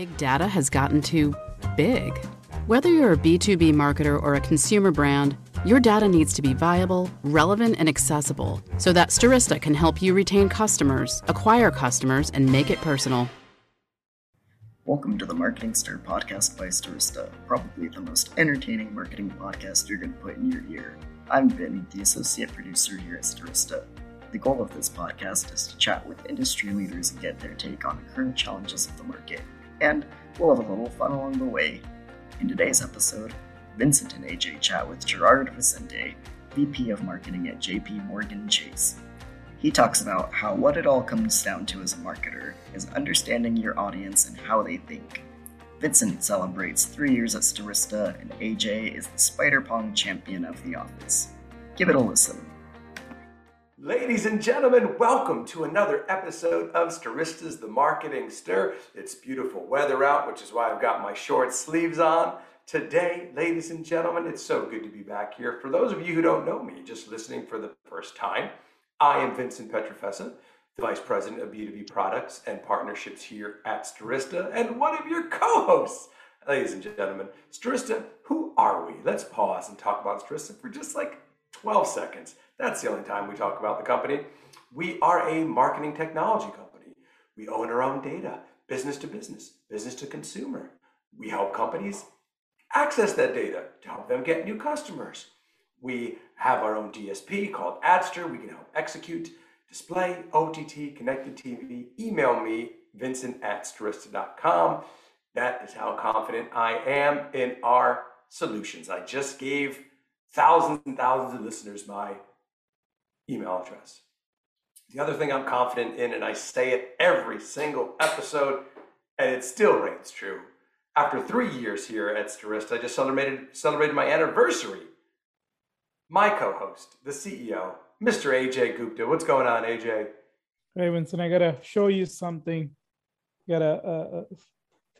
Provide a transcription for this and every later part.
Big data has gotten too big. Whether you're a B2B marketer or a consumer brand, your data needs to be viable, relevant, and accessible so that Stirista can help you retain customers, acquire customers, and make it personal. Welcome to the Marketing Stir podcast by Stirista, probably the most entertaining marketing podcast you're going to put in your ear. I'm Vin, the associate producer here at Stirista. The goal of this podcast is to chat with industry leaders and get their take on the current challenges of the market. And we'll have a little fun along the way. In today's episode, Vincent and Ajay chat with Gerard Vicente, VP of Marketing at JP Morgan Chase. He talks about how what it all comes down to as a marketer is understanding your audience and how they think. Vincent celebrates three years at Stirista, and Ajay is the Spider Pong champion of the office. Give it a listen. Ladies and gentlemen, welcome to another episode of Stirista's The Marketing Stir. It's beautiful weather out, which is why I've got my short sleeves on. Today, ladies and gentlemen, it's so good to be back here. For those of you who don't know me, just listening for the first time, I am Vincent Pietrafesa, the Vice President of B2B Products and Partnerships here at Stirista, and one of your co-hosts. Ladies and gentlemen, Stirista, who are we? Let's pause and talk about Stirista for just like 12 seconds. That's the only time we talk about the company. We are a marketing technology company. We own our own data, business to business, business to consumer. We help companies access that data to help them get new customers. We have our own DSP called Adster. We can help execute, display, OTT, connected TV. Email me, vincent at stirista.com. That is how confident I am in our solutions. I just gave thousands and thousands of listeners my email address. The other thing I'm confident in, and I say it every single episode, and it still reigns true. After three years here at Stirista, I just celebrated celebrated my anniversary. My co-host, the CEO, Mr. Ajay Gupta. What's going on, Ajay? Hey, Vincent, I gotta show you something. Got a, a, uh, uh,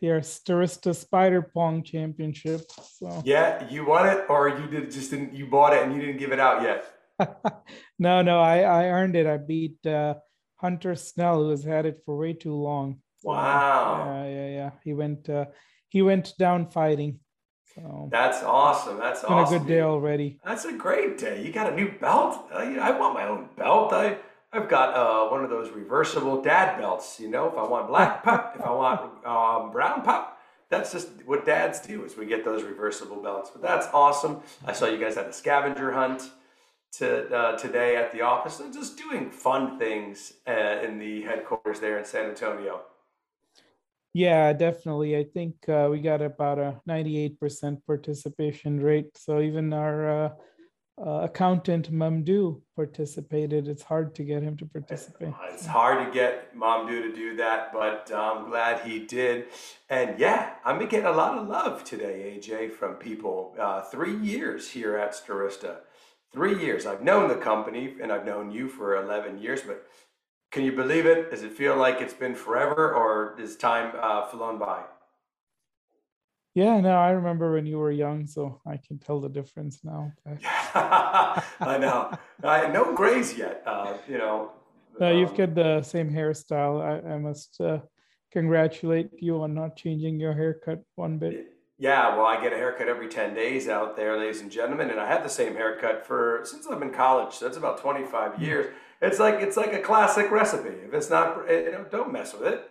a here Stirista Spider Pong Championship. So yeah, you won it, or you did just didn't you bought it and you didn't give it out yet. no, no, I, I earned it. I beat uh, Hunter Snell, who has had it for way too long. Wow. Yeah, yeah, yeah. He went uh, he went down fighting. So that's awesome. That's been awesome. a good day already. That's a great day. You got a new belt. Uh, I want my own belt. I I've got uh, one of those reversible dad belts. You know, if I want black pup, if I want um, brown pop, that's just what dads do. Is we get those reversible belts. But that's awesome. I saw you guys had a scavenger hunt to uh, today at the office and just doing fun things uh, in the headquarters there in San Antonio. Yeah, definitely. I think uh, we got about a 98% participation rate. So even our uh, uh, accountant Mamdu participated. It's hard to get him to participate. It's hard to get Mamdu to do that, but I'm glad he did. And yeah, I'm getting a lot of love today, Ajay, from people. Uh, three years here at Stirista. three years. I've known the company and I've known you for 11 years, but can you believe it? Does it feel like it's been forever or is time uh, flown by? Yeah, no, I remember when you were young, so I can tell the difference now. I know. I, no grays yet, uh, you know. No, um, you've got the same hairstyle. I, I must uh, congratulate you on not changing your haircut one bit. Yeah, well, I get a haircut every 10 days out there, ladies and gentlemen, and I had the same haircut for since I'm in college. So that's about 25 hmm. years. It's like it's like a classic recipe. If it's not, eh, you know, don't mess with it.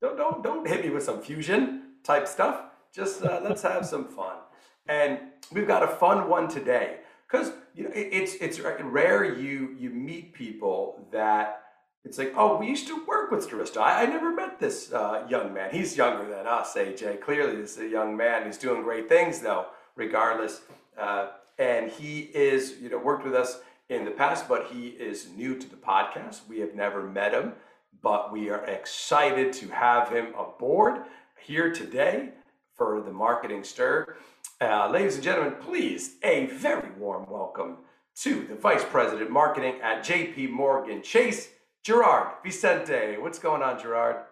Don't don't don't hit me with some fusion type stuff. Just uh, let's have some fun. And we've got a fun one today because you know it, it's it's rare you you meet people that it's like, oh, we used to work with Stirista. I, I never met this uh, young man. He's younger than us, Ajay. Clearly, this is a young man. He's doing great things, though, regardless. Uh, and he is, you know, worked with us in the past, but he is new to the podcast. We have never met him, but we are excited to have him aboard here today for the Marketing Stir. Uh, ladies and gentlemen, please, a very warm welcome to the Vice President Marketing at JP Morgan Chase. Gerard Vicente. What's going on, Gerard?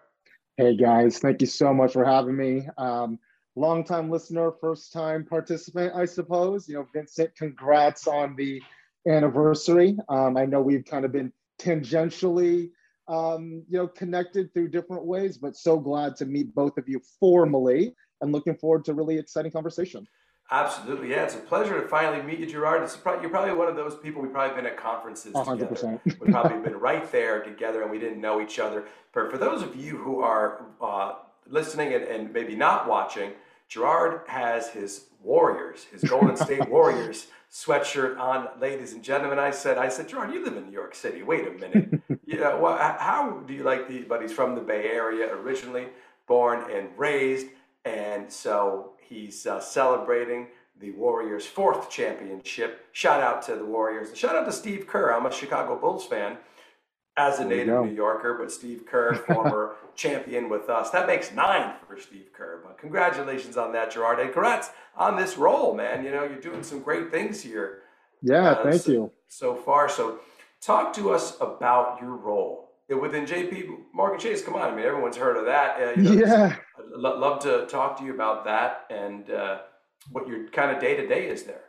Hey guys, thank you so much for having me. Um, long time listener, first time participant, I suppose. You know, Vincent, congrats on the anniversary. Um, I know we've kind of been tangentially um, you know, connected through different ways, but so glad to meet both of you formally and looking forward to really exciting conversation. Absolutely, yeah. It's a pleasure to finally meet you, Gerard. It's probably, you're probably one of those people we've probably been at conferences 100%. together. We've probably been right there together, and we didn't know each other. But for those of you who are uh, listening and, and maybe not watching, Gerard has his Warriors, his Golden State Warriors sweatshirt on, ladies and gentlemen. I said, I said, Gerard, you live in New York City. Wait a minute. you know, well, how do you like the? But he's from the Bay Area originally, born and raised, and so he's uh, celebrating the Warriors' fourth championship. Shout out to the Warriors. Shout out to Steve Kerr. I'm a Chicago Bulls fan as a native New Yorker, but Steve Kerr, former champion with us. That makes nine for Steve Kerr. But congratulations on that, Gerard. And congrats on this role, man. You know, you're doing some great things here. Yeah, uh, thank so, you. So far. So talk to us about your role within JP Morgan Chase. Come on, I mean, everyone's heard of that. Uh, you know, yeah. I'd love to talk to you about that and uh, what your kind of day to day is there.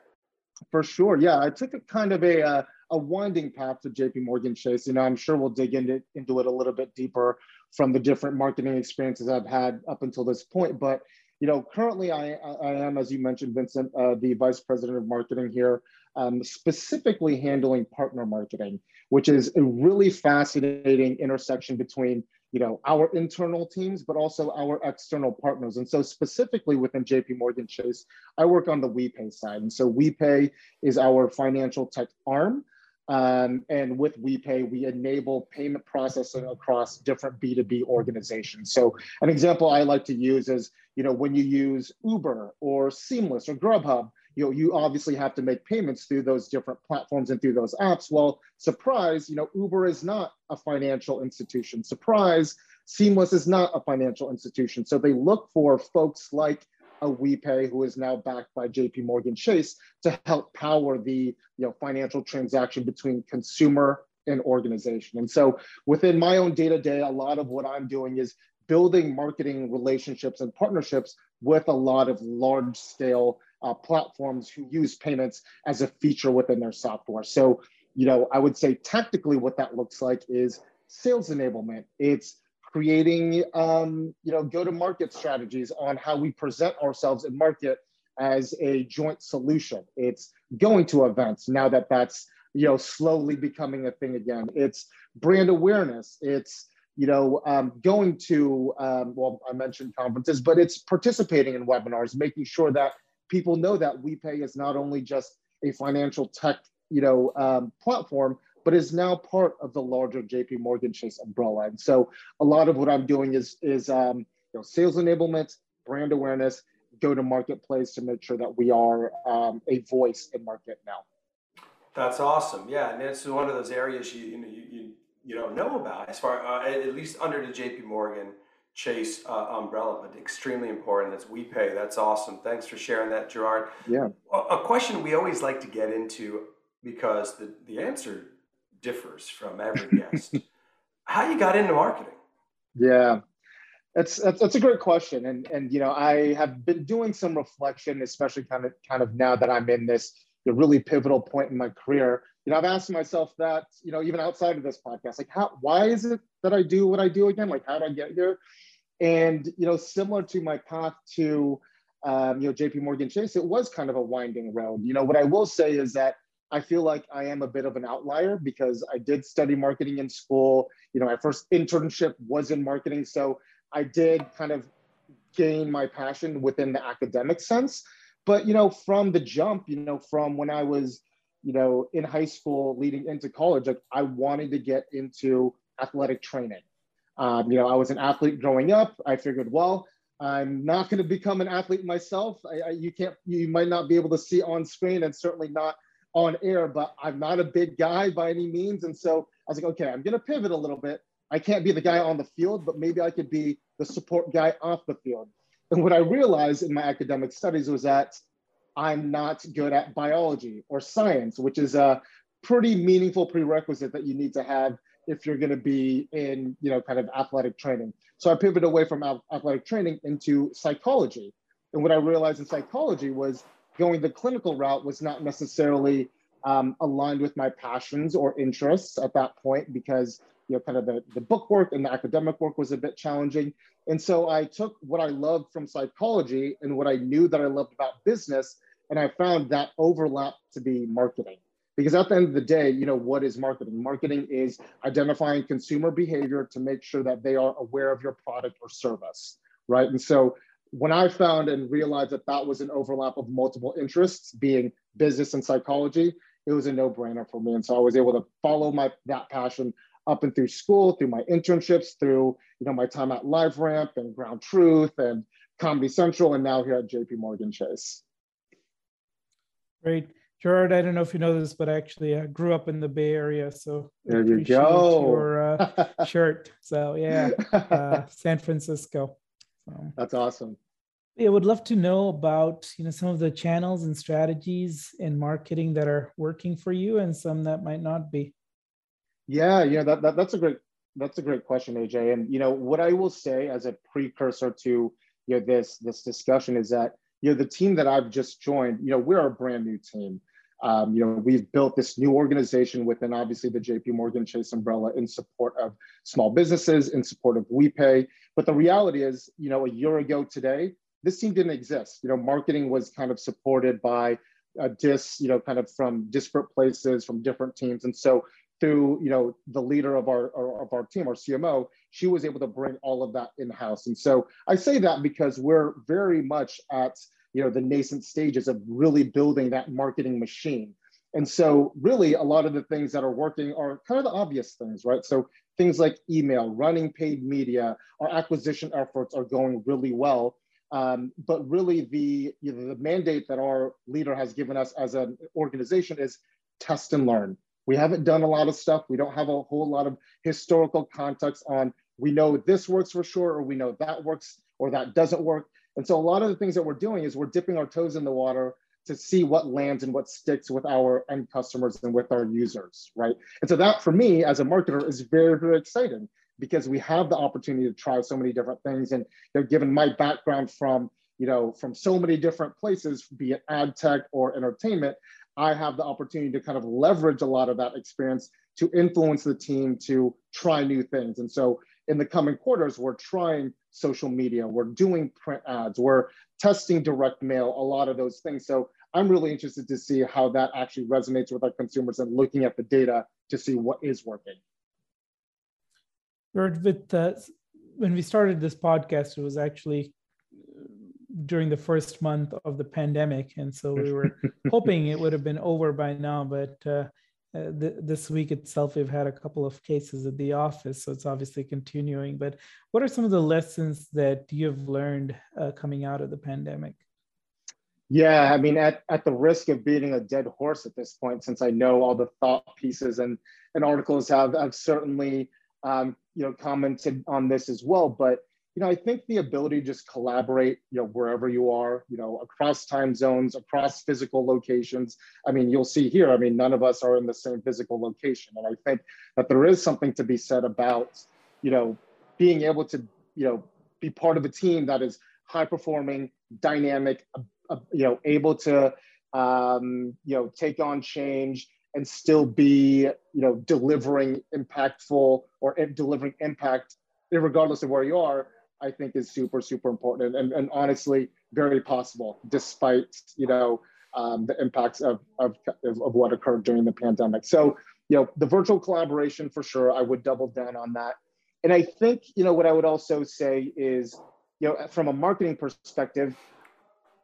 For sure. Yeah, I took a kind of a, uh, a winding path to JP Morgan Chase. You know, I'm sure we'll dig into, into it a little bit deeper from the different marketing experiences I've had up until this point. But, you know, currently I, I am, as you mentioned, Vincent, uh, the vice president of marketing here, um, specifically handling partner marketing, which is a really fascinating intersection between you know our internal teams but also our external partners. And so specifically within jp morgan chase i work on the WePay side. And so WePay is our financial tech arm. Um, and with WePay, we enable payment processing across different B2B organizations. So an example I like to use is, you know, when you use Uber or Seamless or Grubhub, you know, you obviously have to make payments through those different platforms and through those apps. Well, surprise, you know, Uber is not a financial institution. Surprise, Seamless is not a financial institution. So they look for folks like a WePay, who is now backed by JP Morgan Chase, to help power the you know, financial transaction between consumer and organization. And so within my own day-to-day, a lot of what I'm doing is building marketing relationships and partnerships with a lot of large scale uh, platforms who use payments as a feature within their software. So, you know, I would say tactically what that looks like is sales enablement. It's creating um, you know go-to-market strategies on how we present ourselves in market as a joint solution. It's going to events now that that's you know slowly becoming a thing again. It's brand awareness. It's you know um, going to um, well I mentioned conferences, but it's participating in webinars, making sure that people know that WePay is not only just a financial tech you know um, platform, but is now part of the larger JP Morgan Chase umbrella. And so a lot of what I'm doing is, is um, you know, sales enablement, brand awareness, go to marketplace to make sure that we are um, a voice in market now. That's awesome. Yeah, and it's one of those areas you you know, you, you, don't know about as far uh, at least under the J.P. Morgan Chase uh, umbrella, but extremely important. That's WePay. That's awesome. Thanks for sharing that, Gerard. Yeah. A, question we always like to get into because the the answer differs from every guest. How you got into marketing? Yeah, that's, that's that's a great question, and and you know I have been doing some reflection, especially kind of kind of now that I'm in this the really pivotal point in my career. You know, I've asked myself that you know even outside of this podcast, like how why is it that I do what I do again? Like how did I get here? And you know, similar to my path to um, you know JP Morgan Chase, it was kind of a winding road. You know, what I will say is that I feel like I am a bit of an outlier because I did study marketing in school. You know, my first internship was in marketing. So I did kind of gain my passion within the academic sense. But, you know, from the jump, you know, from when I was, you know, in high school leading into college, like I wanted to get into athletic training. Um, you know, I was an athlete growing up. I figured, well, I'm not going to become an athlete myself. I, I, you can't, you might not be able to see on screen and certainly not on air, but I'm not a big guy by any means. And so I was like, okay, I'm going to pivot a little bit. I can't be the guy on the field, but maybe I could be the support guy off the field. And what I realized in my academic studies was that I'm not good at biology or science, which is a pretty meaningful prerequisite that you need to have if you're going to be in, you know, kind of athletic training. So I pivoted away from athletic training into psychology. And what I realized in psychology was going the clinical route was not necessarily um, aligned with my passions or interests at that point because you know, kind of the, the book work and the academic work was a bit challenging. And so I took what I loved from psychology and what I knew that I loved about business, and I found that overlap to be marketing. Because at the end of the day, you know, what is marketing? Marketing is identifying consumer behavior to make sure that they are aware of your product or service, right? And so when I found and realized that that was an overlap of multiple interests, being business and psychology, it was a no-brainer for me. And so I was able to follow my that passion up and through school, through my internships, through you know my time at LiveRamp and Ground Truth and Comedy Central, and now here at JP Morgan Chase. Great. Gerard, I don't know if you know this, but I actually I grew up in the Bay Area, so there you go. Your uh, shirt, so yeah, uh, San Francisco. So, That's awesome. Yeah, would love to know about you know some of the channels and strategies in marketing that are working for you, and some that might not be. Yeah, you know that, that that's a great that's a great question, Ajay. And you know what I will say as a precursor to you know this this discussion is that you know the team that I've just joined, you know, we're a brand new team. Um, you know, we've built this new organization within obviously the JP Morgan Chase umbrella in support of small businesses, in support of WePay. But the reality is, you know, a year ago today, this team didn't exist. You know, marketing was kind of supported by a dis, you know, kind of from disparate places, from different teams. And so through, you know, the leader of our, of our team, our CMO, she was able to bring all of that in-house. And so I say that because we're very much at you know the nascent stages of really building that marketing machine. And so really a lot of the things that are working are kind of the obvious things right? So things like email running paid media our acquisition efforts are going really well. Um, but really the you know, the mandate that our leader has given us as an organization is test and learn we haven't done a lot of stuff we don't have a whole lot of historical context on we know this works for sure or we know that works or that doesn't work and so a lot of the things that we're doing is we're dipping our toes in the water to see what lands and what sticks with our end customers and with our users, right? And so that for me as a marketer is very, very exciting because we have the opportunity to try so many different things. And know, given my background from, you know, from so many different places, be it ad tech or entertainment, I have the opportunity to kind of leverage a lot of that experience to influence the team to try new things. And so in the coming quarters, we're trying social media, we're doing print ads, we're testing direct mail, a lot of those things. So I'm really interested to see how that actually resonates with our consumers and looking at the data to see what is working. With when we started this podcast, it was actually during the first month of the pandemic, and so we were hoping it would have been over by now. But uh, uh, th- this week itself, we've had a couple of cases at the office, so it's obviously continuing. But what are some of the lessons that you've learned uh, coming out of the pandemic? Yeah, I mean, at, at the risk of beating a dead horse at this point, since I know all the thought pieces and, and articles have, have certainly um, you know commented on this as well. But you know, I think the ability to just collaborate, you know, wherever you are, you know, across time zones, across physical locations. I mean, you'll see here, I mean, none of us are in the same physical location. And I think that there is something to be said about, you know, being able to, you know, be part of a team that is high performing, dynamic, uh, you know, able to, um, you know, take on change and still be, you know, delivering impactful or delivering impact regardless of where you are I think is super, super important and, and honestly very possible despite, you know, um, the impacts of, of, of what occurred during the pandemic. So, you know, the virtual collaboration for sure, I would double down on that. And I think, you know, what I would also say is, you know, from a marketing perspective,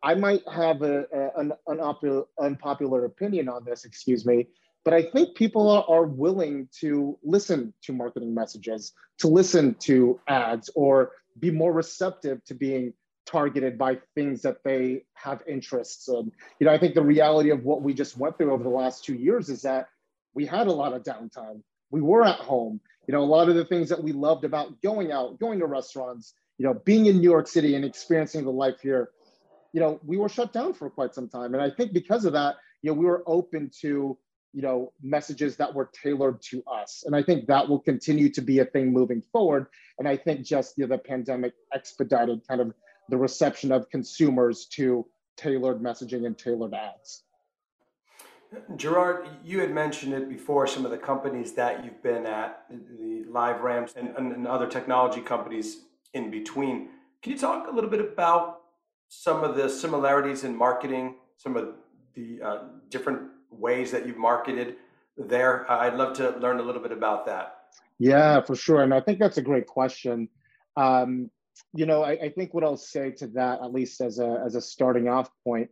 I might have a, a an, unpopular, unpopular opinion on this, excuse me, but I think people are, are willing to listen to marketing messages, to listen to ads, or be more receptive to being targeted by things that they have interests in. You know, I think the reality of what we just went through over the last two years is that we had a lot of downtime. We were at home. You know, a lot of the things that we loved about going out, going to restaurants, you know, being in New York City and experiencing the life here, you know, we were shut down for quite some time. And I think because of that, you know, we were open to you know messages that were tailored to us. And i think that will continue to be a thing moving forward. And i think just you know, the pandemic expedited kind of the reception of consumers to tailored messaging and tailored ads. Gerard, you had mentioned it before, some of the companies that you've been at, the LiveRamps and, and, other technology companies in between. Can you talk a little bit about some of the similarities in marketing, some of the uh, different ways that you've marketed there? I'd love to learn a little bit about that. Yeah, for sure. And I think that's a great question. Um, you know, I, I, think what I'll say to that, at least as a as a starting off point,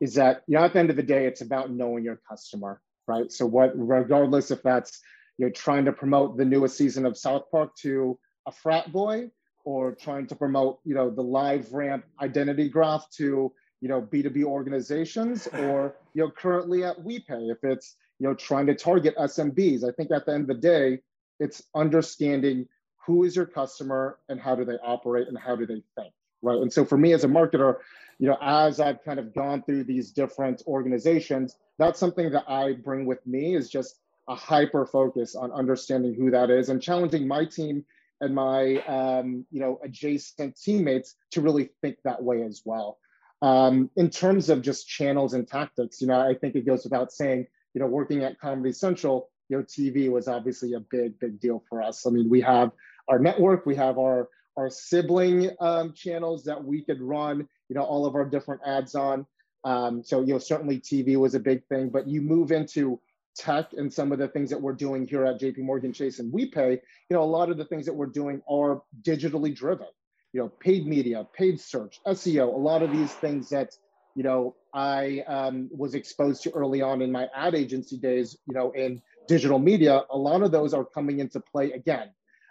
is that you know at the end of the day, it's about knowing your customer, right? So what, regardless if that's you're trying to promote the newest season of South Park to a frat boy, or trying to promote you know the LiveRamp identity graph to you know B2B organizations, or you know currently at WePay if it's you know trying to target SMBs. I think at the end of the day, it's understanding who is your customer and how do they operate and how do they think right and so for me as a marketer you know as i've kind of gone through these different organizations that's something that i bring with me is just a hyper focus on understanding who that is and challenging my team and my um, you know adjacent teammates to really think that way as well um, in terms of just channels and tactics you know i think it goes without saying you know working at comedy central you know tv was obviously a big big deal for us i mean we have our network. We have our our sibling um, channels that we could run, you know, all of our different ads on. Um, so, you know, certainly TV was a big thing, but you move into tech and some of the things that we're doing here at JP Morgan Chase and WePay, you know, a lot of the things that we're doing are digitally driven, you know, paid media, paid search, SEO, a lot of these things that, you know, I um, was exposed to early on in my ad agency days, you know, in digital media, a lot of those are coming into play again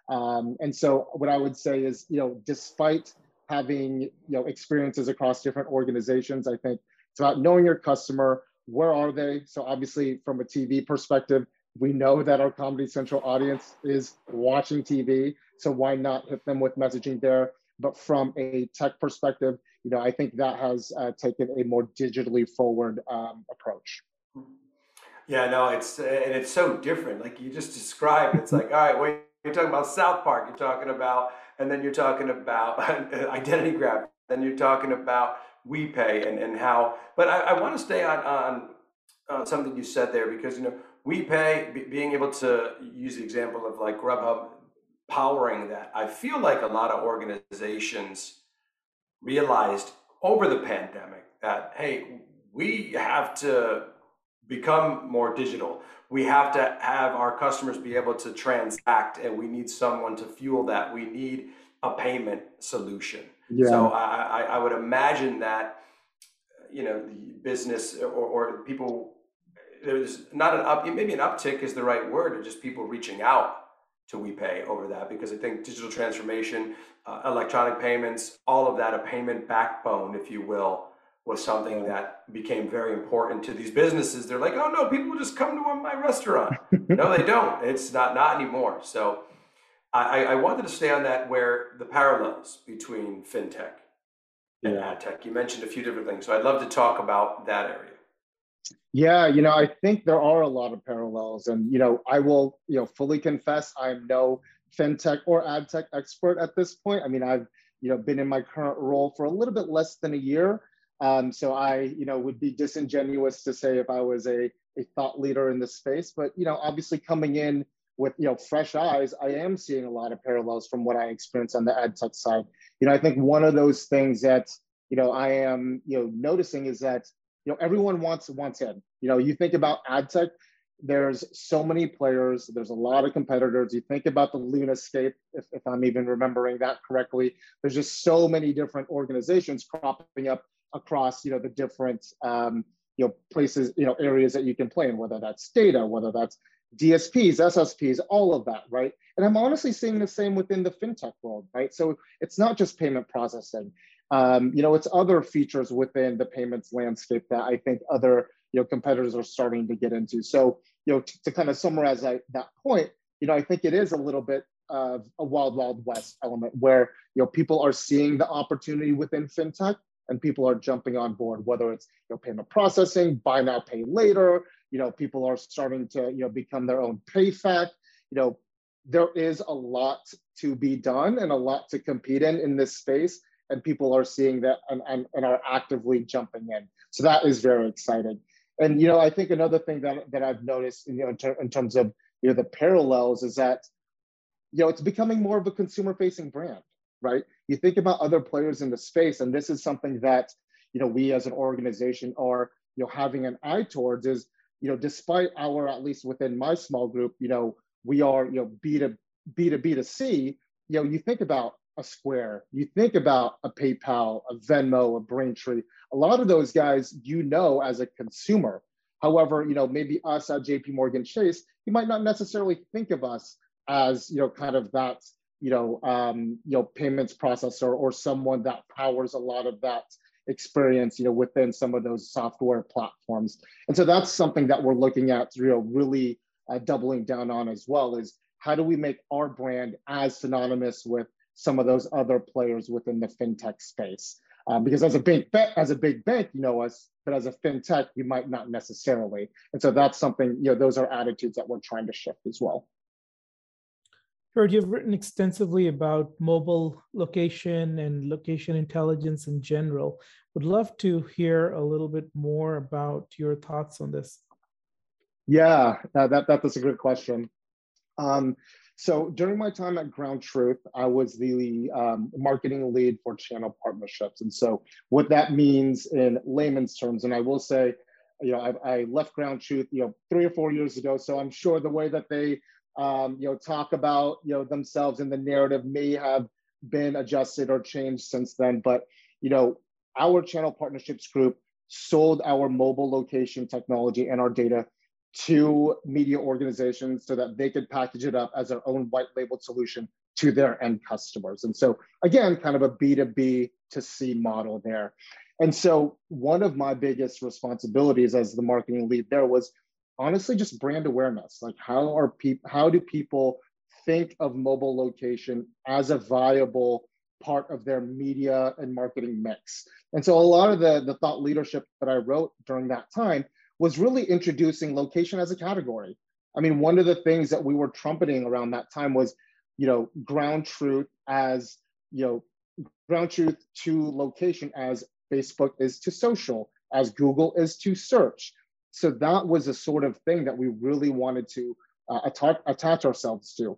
um, and so what I would say is, you know, despite having, you know, experiences across different organizations, I think it's about knowing your customer. Where are they? So obviously from a TV perspective, we know that our Comedy Central audience is watching TV. So why not hit them with messaging there? But from a tech perspective, you know, I think that has uh, taken a more digitally forward um, approach. Yeah, no, it's and it's so different. Like you just described, it's like, all right, wait you're talking about South Park. You're talking about, and then you're talking about identity graph. Then you're talking about WePay and, and how. But I, I want to stay on, on something you said there because you know WePay b- being able to use the example of like Grubhub powering that. I feel like a lot of organizations realized over the pandemic that hey, we have to become more digital we have to have our customers be able to transact and we need someone to fuel that we need a payment solution yeah. so I, I, would imagine that you know the business or, or people there's not an up maybe an uptick is the right word or just people reaching out to WePay over that because I think digital transformation, uh, electronic payments, all of that, a payment backbone, if you will, was something that became very important to these businesses. They're like, oh no, people just come to my restaurant. no, they don't. It's not not anymore. So I, I wanted to stay on that where the parallels between fintech and yeah. ad tech. You mentioned a few different things. So I'd love to talk about that area. Yeah, you know, I think there are a lot of parallels. And, you know, I will, you know, fully confess I'm no fintech or ad tech expert at this point. I mean, I've, you know, been in my current role for a little bit less than a year. Um, so I, you know, would be disingenuous to say if I was a, a thought leader in this space, but you know, obviously coming in with you know fresh eyes, I am seeing a lot of parallels from what I experienced on the ad tech side. You know, I think one of those things that you know I am you know noticing is that you know everyone wants wants in. You know, you think about ad tech, there's so many players, there's a lot of competitors. You think about the Lunascape, if, if I'm even remembering that correctly, there's just so many different organizations cropping up across you know the different um, you know places you know areas that you can play in whether that's data whether that's dsps ssps all of that right and i'm honestly seeing the same within the fintech world right so it's not just payment processing um, you know it's other features within the payments landscape that i think other you know competitors are starting to get into so you know to, to kind of summarize that, that point you know i think it is a little bit of a wild wild west element where you know people are seeing the opportunity within fintech and people are jumping on board, whether it's you know, payment processing, buy now, pay later. You know, people are starting to you know become their own PayFac. You know, there is a lot to be done and a lot to compete in in this space, and people are seeing that and, and, and are actively jumping in. So that is very exciting. And you know, I think another thing that that I've noticed, you know, in, ter- in terms of you know the parallels is that you know it's becoming more of a consumer-facing brand, right? You think about other players in the space, and this is something that you know we as an organization are you know having an eye towards is you know despite our at least within my small group, you know we are you know B to B to B to C. You know, you think about a Square, you think about a PayPal, a Venmo, a Braintree. A lot of those guys you know as a consumer. However, you know, maybe us at JP Morgan Chase, you might not necessarily think of us as, you know, kind of that, you know, um, you know, payments processor or someone that powers a lot of that experience, you know, within some of those software platforms. And so that's something that we're looking at, you know, really uh, doubling down on as well is how do we make our brand as synonymous with some of those other players within the fintech space. Um, because as a big as a big bank, you know us, but as a fintech, you might not necessarily. And so that's something, you know, those are attitudes that we're trying to shift as well. George, you've written extensively about mobile location and location intelligence in general. Would love to hear a little bit more about your thoughts on this. Yeah, uh, that, that that's a good question. Um, so during my time at Ground Truth, I was the um, marketing lead for channel partnerships. And so what that means in layman's terms, and I will say, you know, I, I left Ground Truth, you know, three or four years ago. So I'm sure the way that they, um, you know, talk about, you know, themselves in the narrative may have been adjusted or changed since then. But, you know, our channel partnerships group sold our mobile location technology and our data to media organizations so that they could package it up as their own white labeled solution to their end customers. And so, again, kind of a B2B to C model there. And so, one of my biggest responsibilities as the marketing lead there was honestly just brand awareness. Like, how are people, how do people think of mobile location as a viable part of their media and marketing mix? And so, a lot of the, the thought leadership that I wrote during that time was really introducing location as a category. I mean, one of the things that we were trumpeting around that time was, you know, ground truth as, you know, ground truth to location as Facebook is to social, as Google is to search. So that was a sort of thing that we really wanted to uh, attach, attach ourselves to.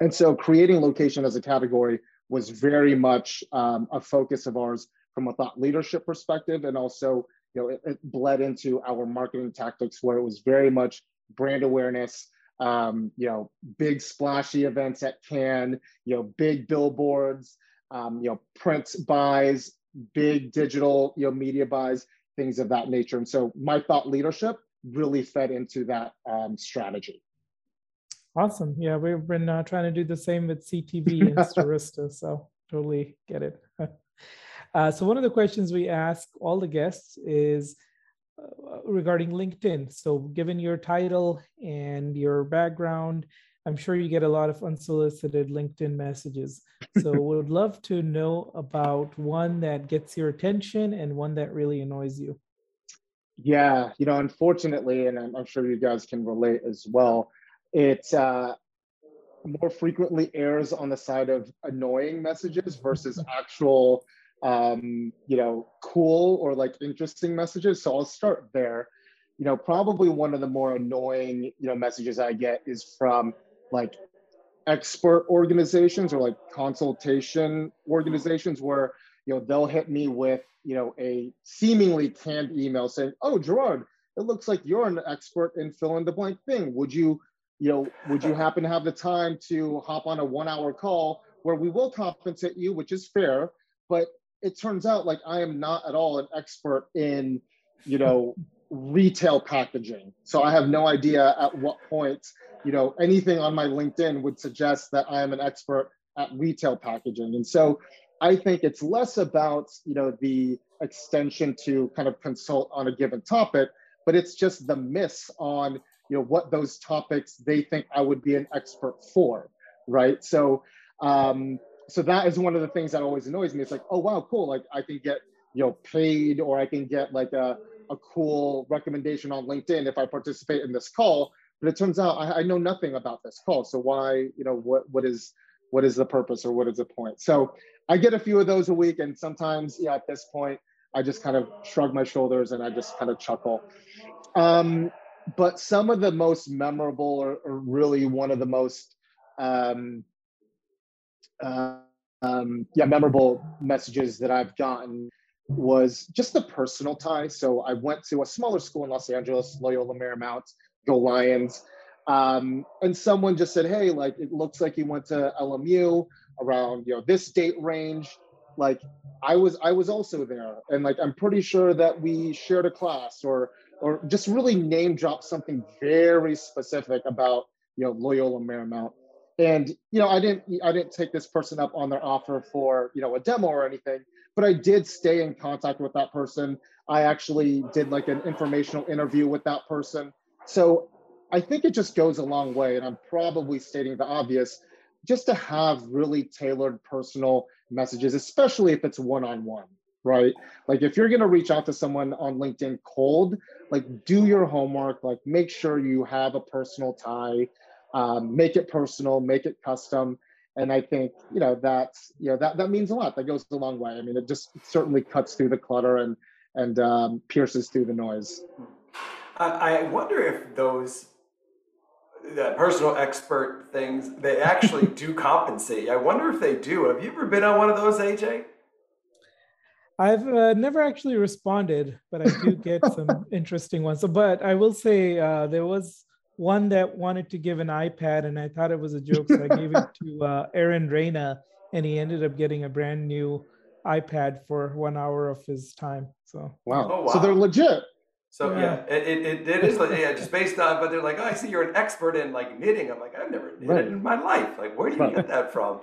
And so creating location as a category was very much um, a focus of ours from a thought leadership perspective and also you know, it, it, bled into our marketing tactics where it was very much brand awareness, um, you know, big splashy events at Cannes, you know, big billboards, um, you know, print buys, big digital, you know, media buys, things of that nature. And so my thought leadership really fed into that um, strategy. Awesome. Yeah, we've been uh, trying to do the same with CTV and Stirista, so totally get it. Uh, so one of the questions we ask all the guests is uh, regarding LinkedIn. So given your title and your background, I'm sure you get a lot of unsolicited LinkedIn messages. So would love to know about one that gets your attention and one that really annoys you. Yeah, you know, unfortunately, and I'm, I'm sure you guys can relate as well, it uh, more frequently errs on the side of annoying messages versus actual um, you know, cool or like interesting messages. So I'll start there. You know, probably one of the more annoying, you know, messages I get is from like expert organizations or like consultation organizations where, you know, they'll hit me with, you know, a seemingly canned email saying, oh, Gerard, it looks like you're an expert in fill in the blank thing. Would you, you know, would you happen to have the time to hop on a one hour call where we will compensate you, which is fair, but it turns out like I am not at all an expert in, you know, retail packaging. So I have no idea at what point, you know, anything on my LinkedIn would suggest that I am an expert at retail packaging. And so I think it's less about, you know, the extension to kind of consult on a given topic, but it's just the miss on, you know, what those topics they think I would be an expert for, right? So um, so that is one of the things that always annoys me. It's like, oh wow, cool. Like I can get you know paid, or I can get like a a cool recommendation on LinkedIn if I participate in this call. But it turns out I, I know nothing about this call. So why you know what what is what is the purpose or what is the point? So I get a few of those a week, and sometimes yeah, at this point I just kind of shrug my shoulders and I just kind of chuckle. Um, but some of the most memorable or, or really one of the most um, um, yeah memorable messages that I've gotten was just the personal tie. So I went to a smaller school in Los Angeles, Loyola Marymount, go Lions. Um, and someone just said, "Hey, like it looks like you went to LMU around you know this date range." Like I was, I was also there, and like I'm pretty sure that we shared a class, or or just really name drop something very specific about you know Loyola Marymount. And you know, I didn't, I didn't take this person up on their offer for you know a demo or anything, but I did stay in contact with that person. I actually did like an informational interview with that person. So I think it just goes a long way, and I'm probably stating the obvious, just to have really tailored personal messages, especially if it's one on one, right? Like if you're gonna reach out to someone on LinkedIn cold, like do your homework, like make sure you have a personal tie, um, make it personal, make it custom. And I think you know that's you know that that means a lot. That goes a long way. I mean, it just certainly cuts through the clutter and and um, pierces through the noise. I wonder if those the personal expert things, they actually do compensate. I wonder if they do. Have you ever been on one of those, Ajay? I've uh, never actually responded, but I do get some interesting ones. So, but I will say uh, there was one that wanted to give an iPad, and I thought it was a joke, so I gave it to uh, Aaron Reyna, and he ended up getting a brand new iPad for one hour of his time. So wow, oh, wow. so they're legit. So yeah, yeah it, it, it is like, yeah, just based on, but they're like, oh, I see you're an expert in like knitting. I'm like, I've never knitted right. in my life. Like, where do you get that from?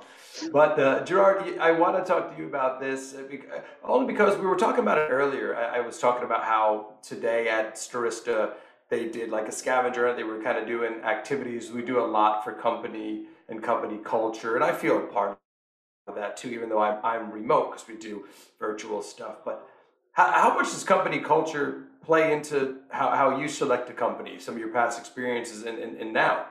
But uh, Gerard, I want to talk to you about this uh, uh, only because we were talking about it earlier. I, I was talking about how today at Stirista, they did like a scavenger and they were kind of doing activities. We do a lot for company and company culture. And I feel a part of that too, even though I'm, I'm remote because we do virtual stuff. But how, how much does company culture play into how, how you select a company, some of your past experiences and, and, and now?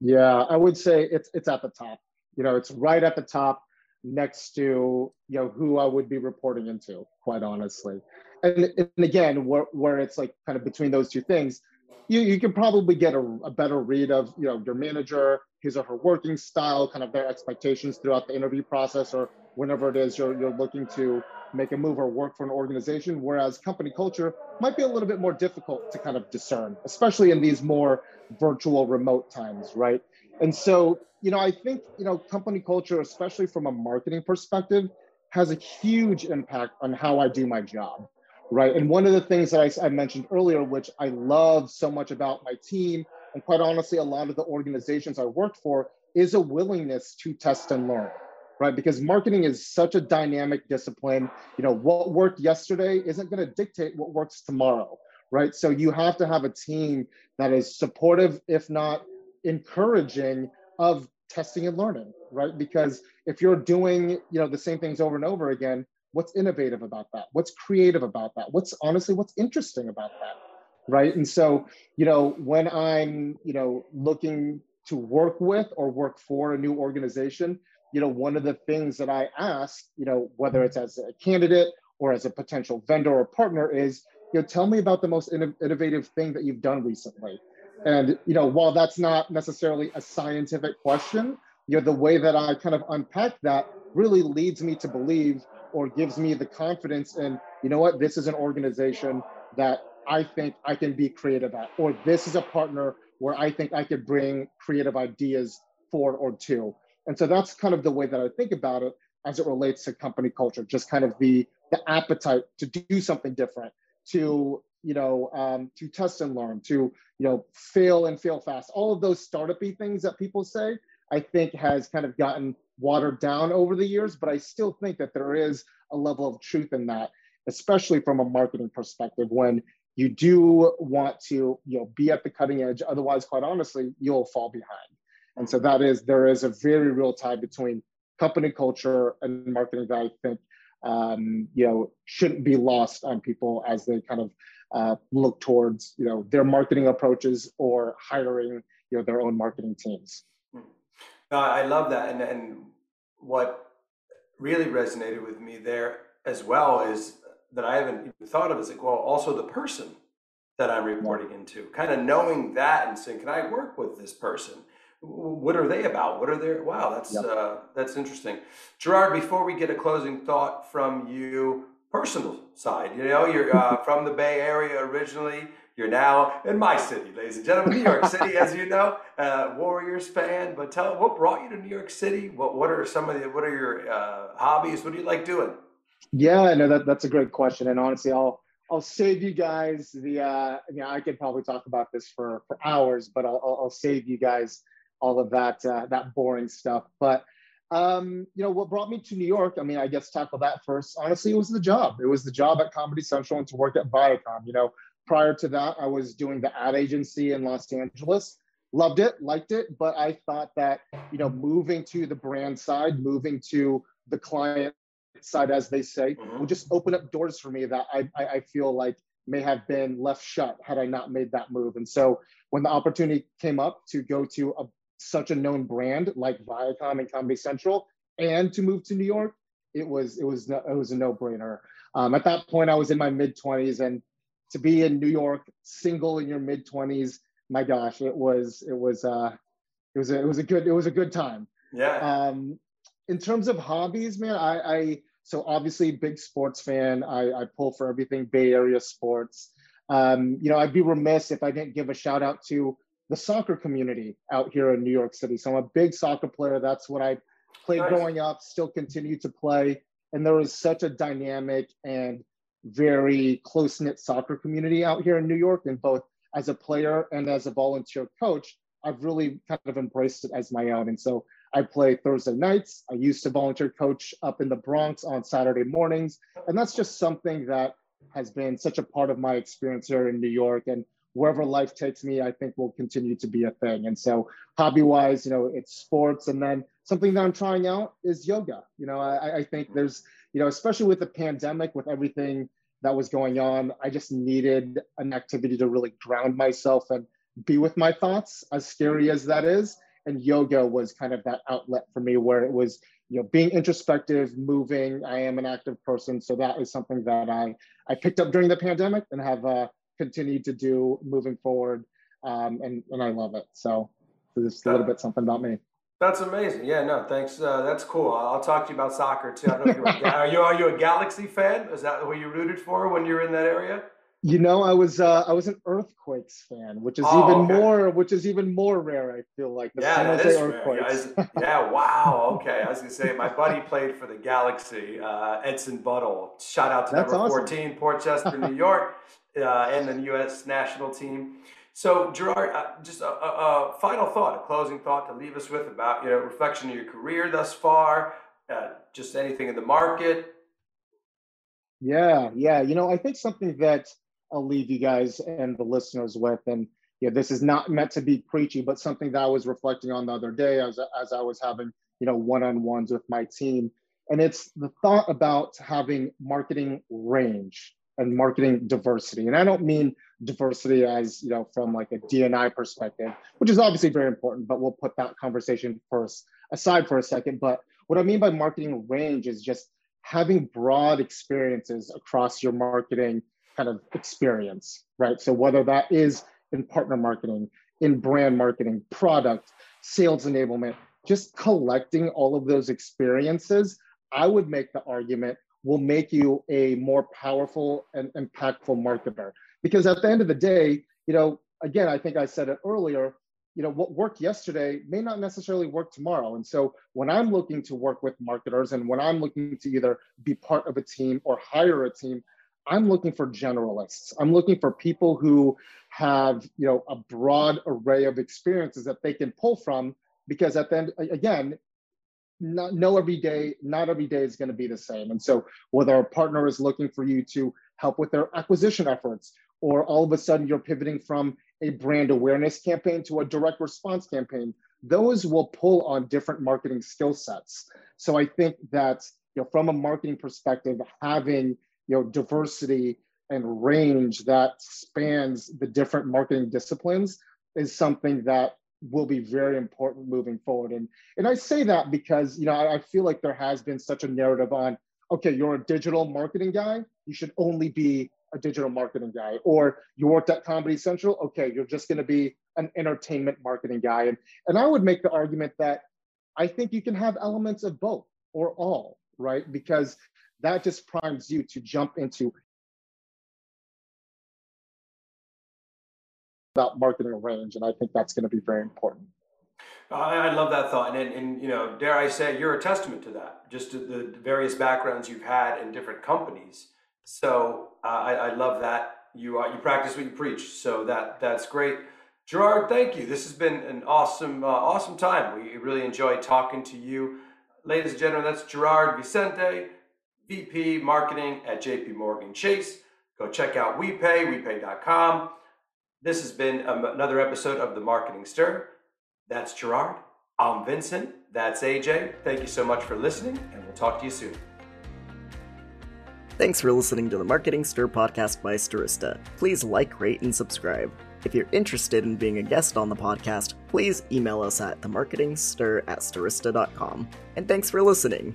Yeah, I would say it's it's at the top. You know, it's right at the top next to you know who I would be reporting into, quite honestly. And, and again, where, where it's like kind of between those two things, you, you can probably get a, a better read of you know your manager, his or her working style, kind of their expectations throughout the interview process or whenever it is you're, you're looking to make a move or work for an organization, whereas company culture might be a little bit more difficult to kind of discern, especially in these more virtual remote times, right? And so, you know, I think, you know, company culture, especially from a marketing perspective, has a huge impact on how I do my job, right? And one of the things that I, I mentioned earlier, which I love so much about my team, and quite honestly, a lot of the organizations I worked for, is a willingness to test and learn right? Because marketing is such a dynamic discipline. You know, what worked yesterday isn't going to dictate what works tomorrow, right? So you have to have a team that is supportive, if not encouraging, of testing and learning, right? Because if you're doing, you know, the same things over and over again, what's innovative about that? What's creative about that? What's honestly what's interesting about that? Right. And so, you know, when I'm, you know, looking to work with or work for a new organization, you know, one of the things that I ask, you know, whether it's as a candidate or as a potential vendor or partner is, you know, tell me about the most innovative thing that you've done recently. And, you know, while that's not necessarily a scientific question, you know, the way that I kind of unpack that really leads me to believe or gives me the confidence in, you know what, this is an organization that I think I can be creative at, or this is a partner where I think I could bring creative ideas for or to. And so that's kind of the way that I think about it as it relates to company culture, just kind of the the appetite to do something different, to you know, um, to test and learn, to you know, fail and fail fast. All of those startupy things that people say, I think has kind of gotten watered down over the years. But I still think that there is a level of truth in that, especially from a marketing perspective, when you do want to you know be at the cutting edge. Otherwise, quite honestly, you'll fall behind. And so that is, there is a very real tie between company culture and marketing that I think, um, you know, shouldn't be lost on people as they kind of uh, look towards, you know, their marketing approaches or hiring, you know, their own marketing teams. I love that. And, and what really resonated with me there as well is that I haven't even thought of is like, well, also the person that I'm reporting into, kind of knowing that and saying, can I work with this person? What are they about? What are their? Wow, that's yep. uh, that's interesting. Gerard, before we get a closing thought from you, personal side, you know, you're uh, from the Bay Area originally. You're now in my city, ladies and gentlemen, New York City, as you know, uh, Warriors fan. But tell what brought you to New York City. What what are some of the what are your uh, hobbies? What do you like doing? Yeah, no, that that's a great question, and honestly, I'll I'll save you guys the. Uh, know, I could probably talk about this for for hours, but I'll I'll, I'll save you guys all of that uh, that boring stuff. But um, you know, what brought me to New York? I mean, I guess tackle that first. Honestly, it was the job. It was the job at Comedy Central and to work at Viacom. You know, prior to that, I was doing the ad agency in Los Angeles. Loved it, liked it, but I thought that you know, moving to the brand side, moving to the client side, as they say, mm-hmm. would just open up doors for me that I, I, I feel like may have been left shut had I not made that move. And so when the opportunity came up to go to a, such a known brand like Viacom and Comedy Central, and to move to New York, it was it was it was a no brainer. Um, at that point, I was in my mid twenties, and to be in New York, single in your mid twenties, my gosh, it was it was uh, it was a, it was a good it was a good time. Yeah. Um, in terms of hobbies, man, I, I so obviously big sports fan. I, I pull for everything Bay Area sports. Um, you know, I'd be remiss if I didn't give a shout out to the soccer community out here in New York City. So I'm a big soccer player. That's what I played nice. growing up, still continue to play. And there is such a dynamic and very close knit soccer community out here in New York. And both as a player and as a volunteer coach, I've really kind of embraced it as my own. And so I play Thursday nights. I used to volunteer coach up in the Bronx on Saturday mornings. And that's just something that has been such a part of my experience here in New York. And wherever life takes me, I think will continue to be a thing. And so, hobby wise, you know, it's sports. And then something that I'm trying out is yoga. You know, I, I think there's, you know, especially with the pandemic, with everything that was going on, I just needed an activity to really ground myself and be with my thoughts, as scary as that is. And yoga was kind of that outlet for me where it was you know being introspective moving. I am an active person so that is something that i i picked up during the pandemic and have uh, continued to do moving forward um, and and i love it. So just a little bit something about me that's amazing. Yeah, no, thanks. Uh, that's cool. I'll talk to you about soccer too. I don't know if you're a, are you are you a Galaxy fan? Is that what you rooted for when you were in that area? You know, I was uh, I was an Earthquakes fan, which is oh, even okay. more which is even more rare. I feel like the yeah, San Jose Earthquakes. Yeah, yeah, wow. Okay, I was gonna say my buddy played for the Galaxy, uh, Edson Buddle. Shout out to That's number awesome. fourteen, Portchester, New York, uh, and the U.S. national team. So, Gerard, uh, just a, a, a, final thought, a closing thought to leave us with about you know reflection of your career thus far, uh, just anything in the market. Yeah, yeah. You know, I think something that I'll leave you guys and the listeners with. And yeah, this is not meant to be preachy, but something that I was reflecting on the other day as, as I was having, you know, one-on-ones with my team. And it's the thought about having marketing range and marketing diversity. And I don't mean diversity as, you know, from like a DNI perspective, which is obviously very important, but we'll put that conversation first aside for a second. But what I mean by marketing range is just having broad experiences across your marketing kind of experience, right? So whether that is in partner marketing, in brand marketing, product, sales enablement, just collecting all of those experiences, I would make the argument will make you a more powerful and impactful marketer. Because at the end of the day, you know, again, I think I said it earlier, you know, what worked yesterday may not necessarily work tomorrow. And so when I'm looking to work with marketers and when I'm looking to either be part of a team or hire a team, I'm looking for generalists. I'm looking for people who have, you know, a broad array of experiences that they can pull from because at the end, again, not, no every day, not every day is going to be the same. And so whether a partner is looking for you to help with their acquisition efforts, or all of a sudden you're pivoting from a brand awareness campaign to a direct response campaign, those will pull on different marketing skill sets. So I think that you know, from a marketing perspective, having you know, diversity and range that spans the different marketing disciplines is something that will be very important moving forward. And, and I say that because, you know, I, I feel like there has been such a narrative on, okay, you're a digital marketing guy, you should only be a digital marketing guy. Or you worked at Comedy Central, okay, you're just gonna be an entertainment marketing guy. And, and I would make the argument that I think you can have elements of both or all, right? Because that just primes you to jump into about marketing range. And I think that's going to be very important. I love that thought, and, and you know, dare I say, you're a testament to that. Just to the various backgrounds you've had in different companies. So uh, I, I, love that you uh, you practice what you preach. So that that's great. Gerard, thank you. This has been an awesome uh, awesome time. We really enjoyed talking to you, ladies and gentlemen. That's Gerard Vicente, VP Marketing at J.P. Morgan Chase. Go check out WePay, WePay.com. This has been um, another episode of the Marketing Stir. That's Gerard. I'm Vincent. That's Ajay. Thank you so much for listening, and we'll talk to you soon. Thanks for listening to the Marketing Stir podcast by Stirista. Please like, rate, and subscribe. If you're interested in being a guest on the podcast, please email us at themarketingstir at stirista.com. And thanks for listening.